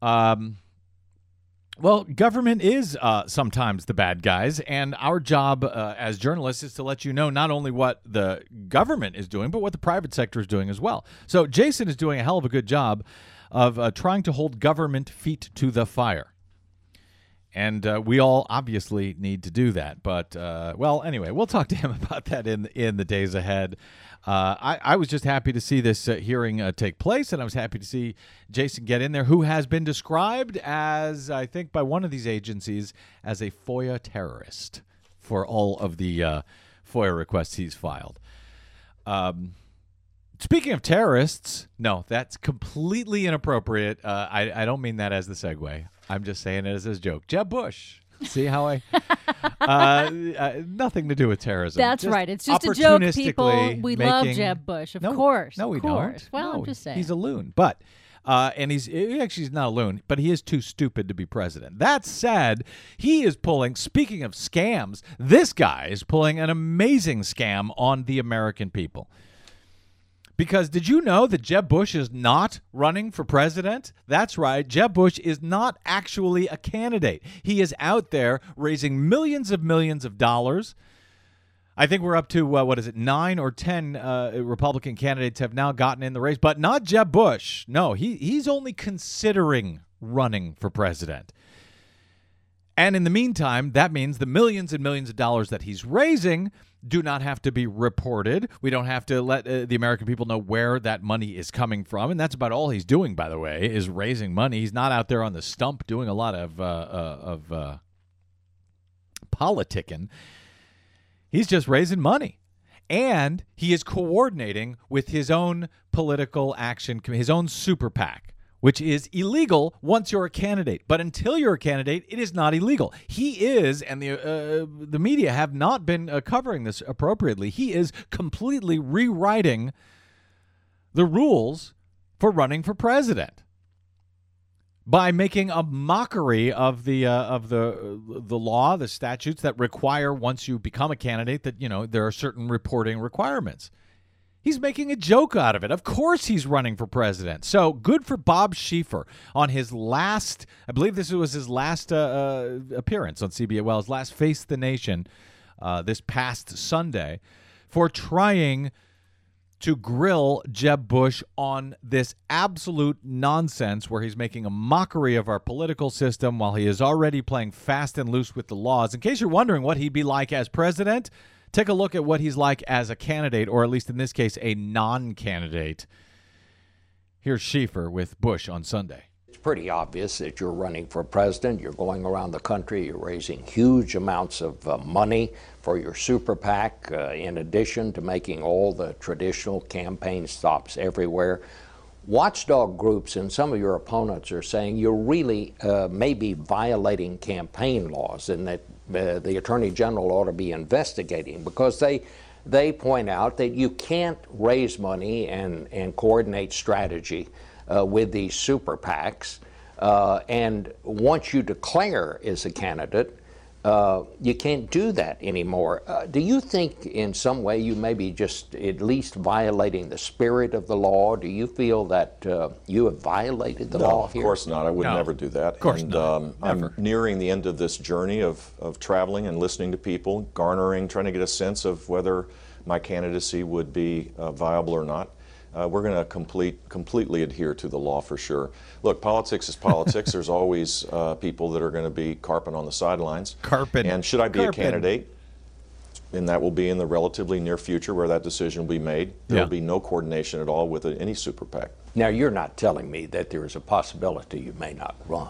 Um, well, government is uh, sometimes the bad guys, and our job uh, as journalists is to let you know not only what the government is doing, but what the private sector is doing as well. So, Jason is doing a hell of a good job of uh, trying to hold government feet to the fire. And uh, we all obviously need to do that. But, uh, well, anyway, we'll talk to him about that in, in the days ahead. Uh, I, was just happy to see this uh, hearing uh, take place, and I was happy to see Jason get in there, who has been described as, I think, by one of these agencies, as a FOIA terrorist for all of the uh, FOIA requests he's filed. Um, speaking of terrorists, no, that's completely inappropriate. Uh, I, I don't mean that as the segue. I'm just saying it as a joke. Jeb Bush. See how I? uh, uh, nothing to do with terrorism.
That's
Just
right. It's just a joke, people. We love Jeb Bush, of
no,
course.
No, we
course.
don't.
Well,
No,
I'm just saying.
He's a loon, but. Uh, and he's he actually he's not a loon, but he is too stupid to be president. That said, he is pulling. Speaking of scams, this guy is pulling an amazing scam on the American people. Because did you know that Jeb Bush is not running for president? That's right. Jeb Bush is not actually a candidate. He is out there raising millions of millions of dollars. I think we're up to uh, what is it, nine or ten uh, Republican candidates have now gotten in the race, but not Jeb Bush. No, he he's only considering running for president. And in the meantime, that means the millions and millions of dollars that he's raising do not have to be reported. We don't have to let uh, the American people know where that money is coming from, and that's about all he's doing. By the way, is raising money. He's not out there on the stump doing a lot of uh, uh, of uh, politicking. He's just raising money. And he is coordinating with his own political action, his own super PAC, which is illegal once you're a candidate. But until you're a candidate, it is not illegal. He is, and the uh, the media have not been uh, covering this appropriately. He is completely rewriting the rules for running for president by making a mockery of the uh, of the the law, the statutes that require once you become a candidate that you know there are certain reporting requirements. He's making a joke out of it. Of course, he's running for president. So good for Bob Schieffer on his last. I believe this was his last uh, uh, appearance on CBS. Well, his last Face the Nation uh, this past Sunday for trying to grill Jeb Bush on this absolute nonsense where he's making a mockery of our political system while he is already playing fast and loose with the laws. In case you're wondering what he'd be like as president, take a look at what he's like as a candidate, or at least in this case, a non candidate. Here's Schieffer with Bush on Sunday.
It's pretty obvious that you're running for president. You're going around the country. You're raising huge amounts of uh, money for your super PAC, uh, in addition to making all the traditional campaign stops everywhere. Watchdog groups and some of your opponents are saying you're really uh, maybe violating campaign laws and that the Attorney General ought to be investigating because they they point out that you can't raise money and, and coordinate strategy uh, with these super PACs. Uh, and once you declare as a candidate, uh, you can't do that anymore. Uh, do you think in some way you may be just at least violating the spirit of the law? Do you feel that uh, you have violated the
no,
law
of course not. I would
No.
never do that.
Of course
and,
not.
Um, I'm nearing the end of this journey of, of traveling and listening to people, garnering, trying to get a sense of whether my candidacy would be uh, viable or not. Uh, we're going to complete, completely adhere to the law for sure. Look, politics is politics. There's always uh, people that are going to be carping on the sidelines.
Carping.
And should I be
Carping.
a candidate? And that will be in the relatively near future where that decision will be made. There
Yeah.
will be no coordination at all with any super PAC.
Now, you're not telling me that there is a possibility you may not run.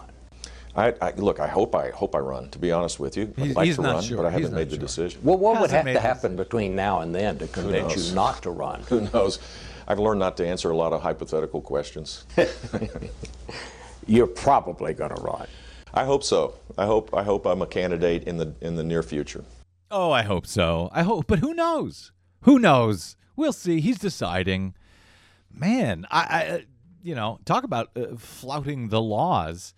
I, I look. I hope I hope I run. To be honest with you, I'd
He's-
like
he's
to
not
run,
sure.
but I haven't
not
made the decision.
Well, what would
Hasn't
have to
this-
happen between now and then to convince you not to run?
Who knows? I've learned not to answer a lot of hypothetical questions.
You're probably going to run.
I hope so. I hope I hope I'm a candidate in the in the near future.
Oh, I hope so. I hope, but who knows? Who knows? We'll see. He's deciding. Man, I, I uh, you know, talk about uh, flouting the laws.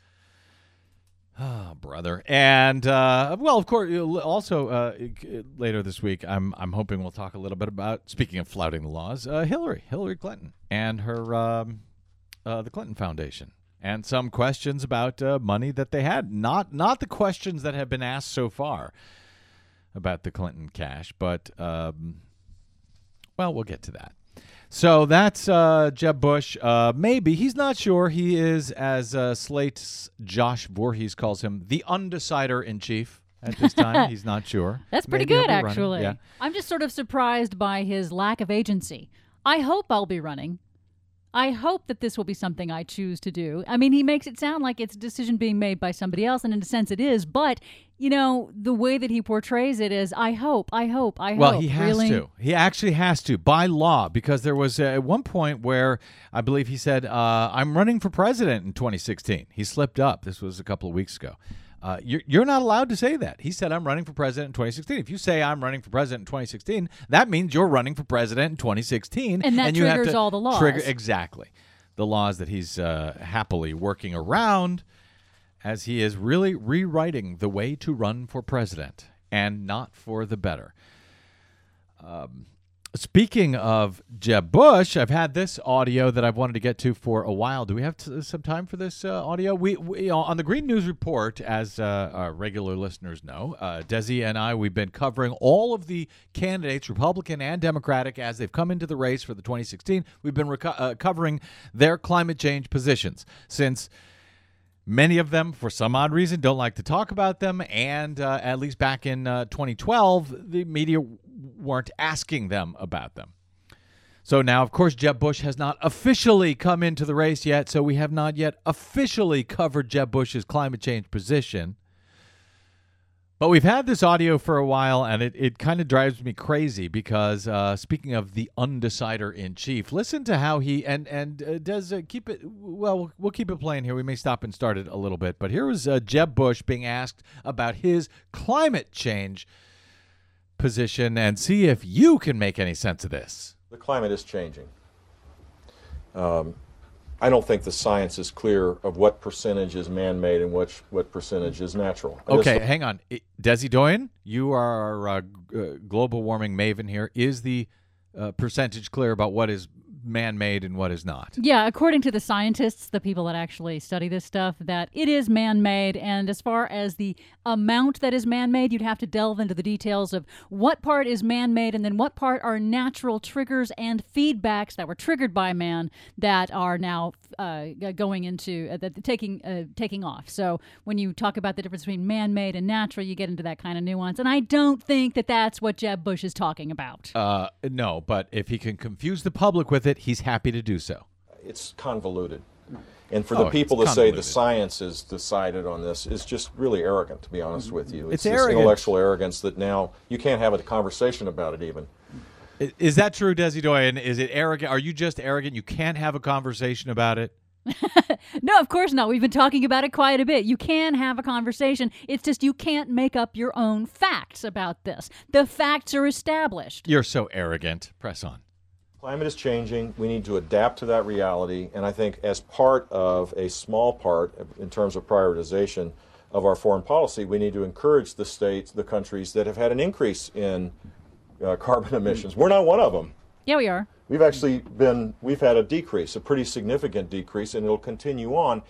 Oh, brother. And uh, well, of course, also uh, uh, later this week, I'm I'm hoping we'll talk a little bit about speaking of flouting the laws, uh, Hillary, Hillary Clinton, and her um, uh, the Clinton Foundation, and some questions about uh, money that they had. Not not the questions that have been asked so far about the Clinton cash, but um, well, we'll get to that. So that's uh, Jeb Bush. Uh, maybe he's not sure. He is, as uh, Slate's Josh Voorhees calls him, the undecider in chief at this time. he's not sure.
That's pretty
Maybe
good, actually.
Yeah.
I'm just sort of surprised by his lack of agency. I hope I'll be running. I hope that this will be something I choose to do. I mean, he makes it sound like it's a decision being made by somebody else, and in a sense it is. But you know, the way that he portrays it is, I hope, I hope, I
Well,
hope.
Well, he has
really?
to. He actually has to by law because there was uh, at one point where I believe he said, uh, "I'm running for president in 2016." He slipped up. This was a couple of weeks ago. Uh, you're, you're not allowed to say that. He said, I'm running for president in 2016. If you say I'm running for president in 2016, that means you're running for president in 2016.
And that
you have
triggers
to
all the laws.
Trigger, exactly. The laws that he's uh, happily working around as he is really rewriting the way to run for president and not for the better. Um, speaking of Jeb Bush, I've had this audio that I've wanted to get to for a while. Do we have t- some time for this uh, audio? We, we on the Green News Report, as uh, our regular listeners know, uh, Desi and I we've been covering all of the candidates, Republican and Democratic, as they've come into the race for the 2016. We've been reco- uh, covering their climate change positions since. Many of them, for some odd reason, don't like to talk about them. And uh, at least back in uh, 2012, the media weren't asking them about them. So now, of course, Jeb Bush has not officially come into the race yet. So we have not yet officially covered Jeb Bush's climate change position. But we've had this audio for a while, and it, it kind of drives me crazy because uh, speaking of the undecider in chief, listen to how he and and uh, does uh, keep it. Well, we'll keep it playing here. We may stop and start it a little bit, but here was uh, Jeb Bush being asked about his climate change position, and see if you can make any sense of this.
The climate is changing. Um, I don't think the science is clear of what percentage is man-made and which what percentage is natural.
Okay, hang on. Desi Doyen, you are our uh, uh, global warming maven here. Is the uh, percentage clear about what is man made and what is not?
Yeah, according to the scientists, the people that actually study this stuff, that it is man made. And as far as the amount that is man made, you'd have to delve into the details of what part is man made and then what part are natural triggers and feedbacks that were triggered by man that are now uh, going into uh, that taking uh, taking off. So when you talk about the difference between man made and natural, you get into that kind of nuance. And I don't think that that's what Jeb Bush is talking about.
Uh, no, but if he can confuse the public with it, he's happy to do so.
it's convoluted. And for
Oh,
the people
it's
to say the science is decided on this is just really arrogant, to be honest with you.
It's
this
arrogant.
intellectual arrogance that now you can't have a conversation about it even.
Is that true, Desi Doyen? Is it arrogant? Are you just arrogant? You can't have a conversation about it?
No, of course not. We've been talking about it quite a bit. You can have a conversation. It's just you can't make up your own facts about this. The facts are established.
You're so arrogant. Press on.
Climate is changing. We need to adapt to that reality. And I think, as part of a small part in terms of prioritization of our foreign policy, we need to encourage the states, the countries that have had an increase in uh, carbon emissions. We're not one of them.
Yeah, we are.
We've actually been, we've had a decrease, a pretty significant decrease, and it'll continue on,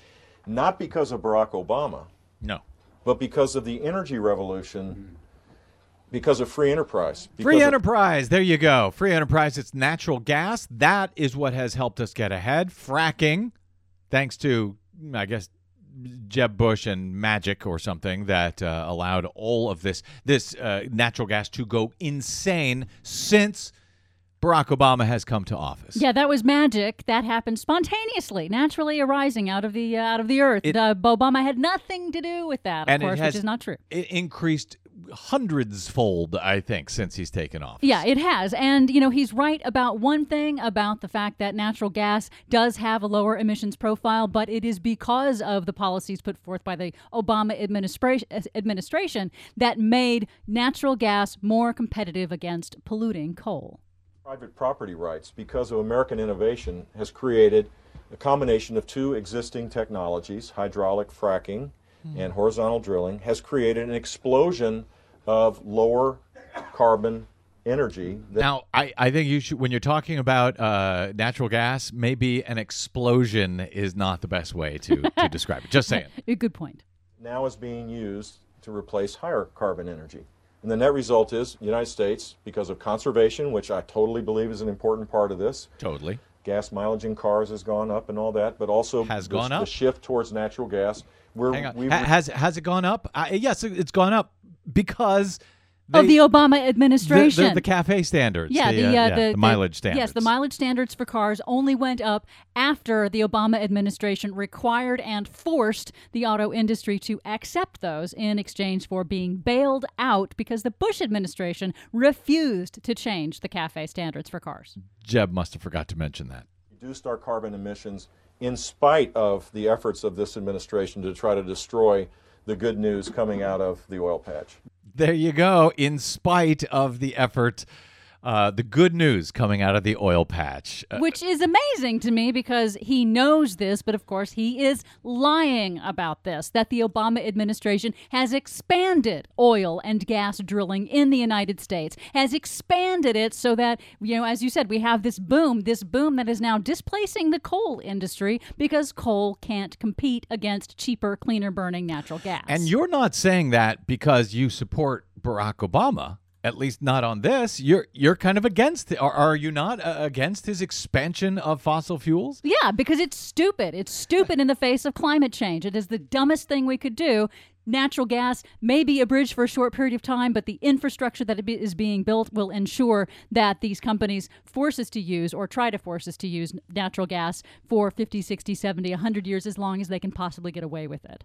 not because of Barack Obama,
No.
but because of the energy revolution, because of free enterprise.
Free
because of-
enterprise. There you go. Free enterprise. It's natural gas. That is what has helped us get ahead. Fracking, thanks to, I guess, Jeb Bush and magic or something that uh, allowed all of this this uh, natural gas to go insane since Barack Obama has come to office.
Yeah, that was magic. That happened spontaneously, naturally arising out of the uh, out of the earth.
It-
uh, Obama had nothing to do with that, of
and
course,
has
which is not true.
It increased hundreds fold, I think, since he's taken off.
Yeah, it has. And, you know, he's right about one thing about the fact that natural gas does have a lower emissions profile, but it is because of the policies put forth by the Obama administration, administration that made natural gas more competitive against polluting coal.
private property rights because of American innovation has created a combination of two existing technologies, hydraulic fracking and horizontal drilling, has created an explosion of lower carbon energy. That
Now, I, I think you should, when you're talking about uh, natural gas, maybe an explosion is not the best way to, to describe it. Just saying.
A good point.
now is being used to replace higher carbon energy. And the net result is the United States, because of conservation, which I totally believe is an important part of this,
Totally.
Gas mileage in cars has gone up and all that, but also
Has
the,
gone
the shift towards natural gas. We're,
Hang on.
we've-
Ha- has has it gone up? Uh, yes, it's gone up because
of
they-
the Obama administration.
the, the cafe standards.
Yeah,
the,
the,
uh,
uh,
yeah,
the,
the mileage standards.
Yes, the mileage standards for cars only went up after the Obama administration required and forced the auto industry to accept those in exchange for being bailed out because the Bush administration refused to change the cafe standards for cars.
Jeb must have forgot to mention that.
reduced our carbon emissions in spite of the efforts of this administration to try to destroy the good news coming out of the oil patch.
There you go. In spite of the effort, uh, the good news coming out of the oil patch. Uh,
Which is amazing to me because he knows this, but of course he is lying about this that the Obama administration has expanded oil and gas drilling in the United States, has expanded it so that, you know, as you said, we have this boom, this boom that is now displacing the coal industry because coal can't compete against cheaper, cleaner burning natural gas.
and you're not saying that because you support Barack Obama. At least not on this. You're you're kind of against. Are, are you not uh, against his expansion of fossil fuels?
Yeah, because it's stupid. It's stupid in the face of climate change. It is the dumbest thing we could do. Natural gas may be a bridge for a short period of time, but the infrastructure that is being built will ensure that these companies force us to use or try to force us to use natural gas for 50, 60, 70, 100 years as long as they can possibly get away with it.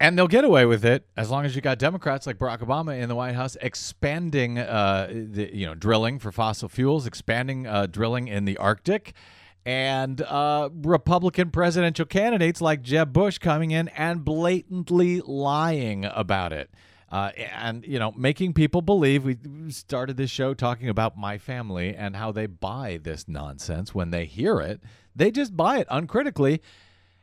And they'll get away with it as long as you got Democrats like Barack Obama in the White House expanding, uh, the, you know, drilling for fossil fuels, expanding uh, drilling in the Arctic, and uh, Republican presidential candidates like Jeb Bush coming in and blatantly lying about it. Uh, and you know, making people believe. We started this show talking about my family and how they buy this nonsense when they hear it. They just buy it uncritically,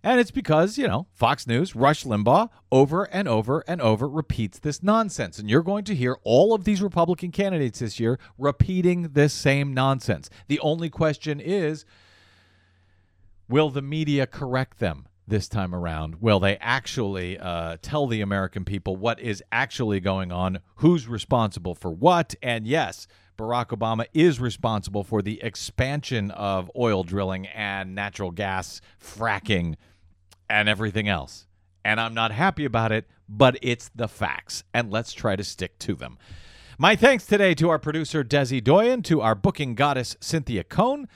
and it's because, you know, Fox News, Rush Limbaugh, over and over and over repeats this nonsense. And you're going to hear all of these Republican candidates this year repeating this same nonsense. The only question is will the media correct them? This time around, will they actually uh, tell the American people what is actually going on, who's responsible for what? And yes, Barack Obama is responsible for the expansion of oil drilling and natural gas fracking and everything else. And I'm not happy about it, but it's the facts, and let's try to stick to them. My thanks today to our producer, Desi Doyen, to our booking goddess, Cynthia Cohn,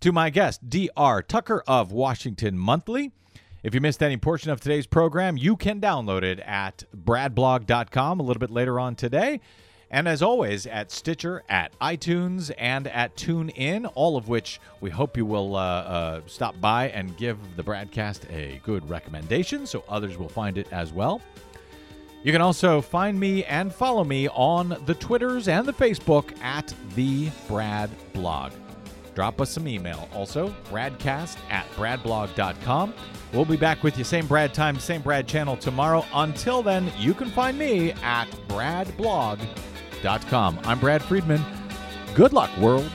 to my guest, D.R. Tucker of Washington Monthly. If you missed any portion of today's program, you can download it at bradblog.com a little bit later on today. And as always, at Stitcher, at iTunes, and at TuneIn, all of which we hope you will uh, uh, stop by and give the Bradcast a good recommendation so others will find it as well. You can also find me and follow me on the Twitters and the Facebook at The Brad Blog. Drop us some email. Also, bradcast at bradblog.com. We'll be back with you same Brad time, same Brad channel tomorrow. Until then, you can find me at bradblog.com. I'm Brad Friedman. Good luck, world.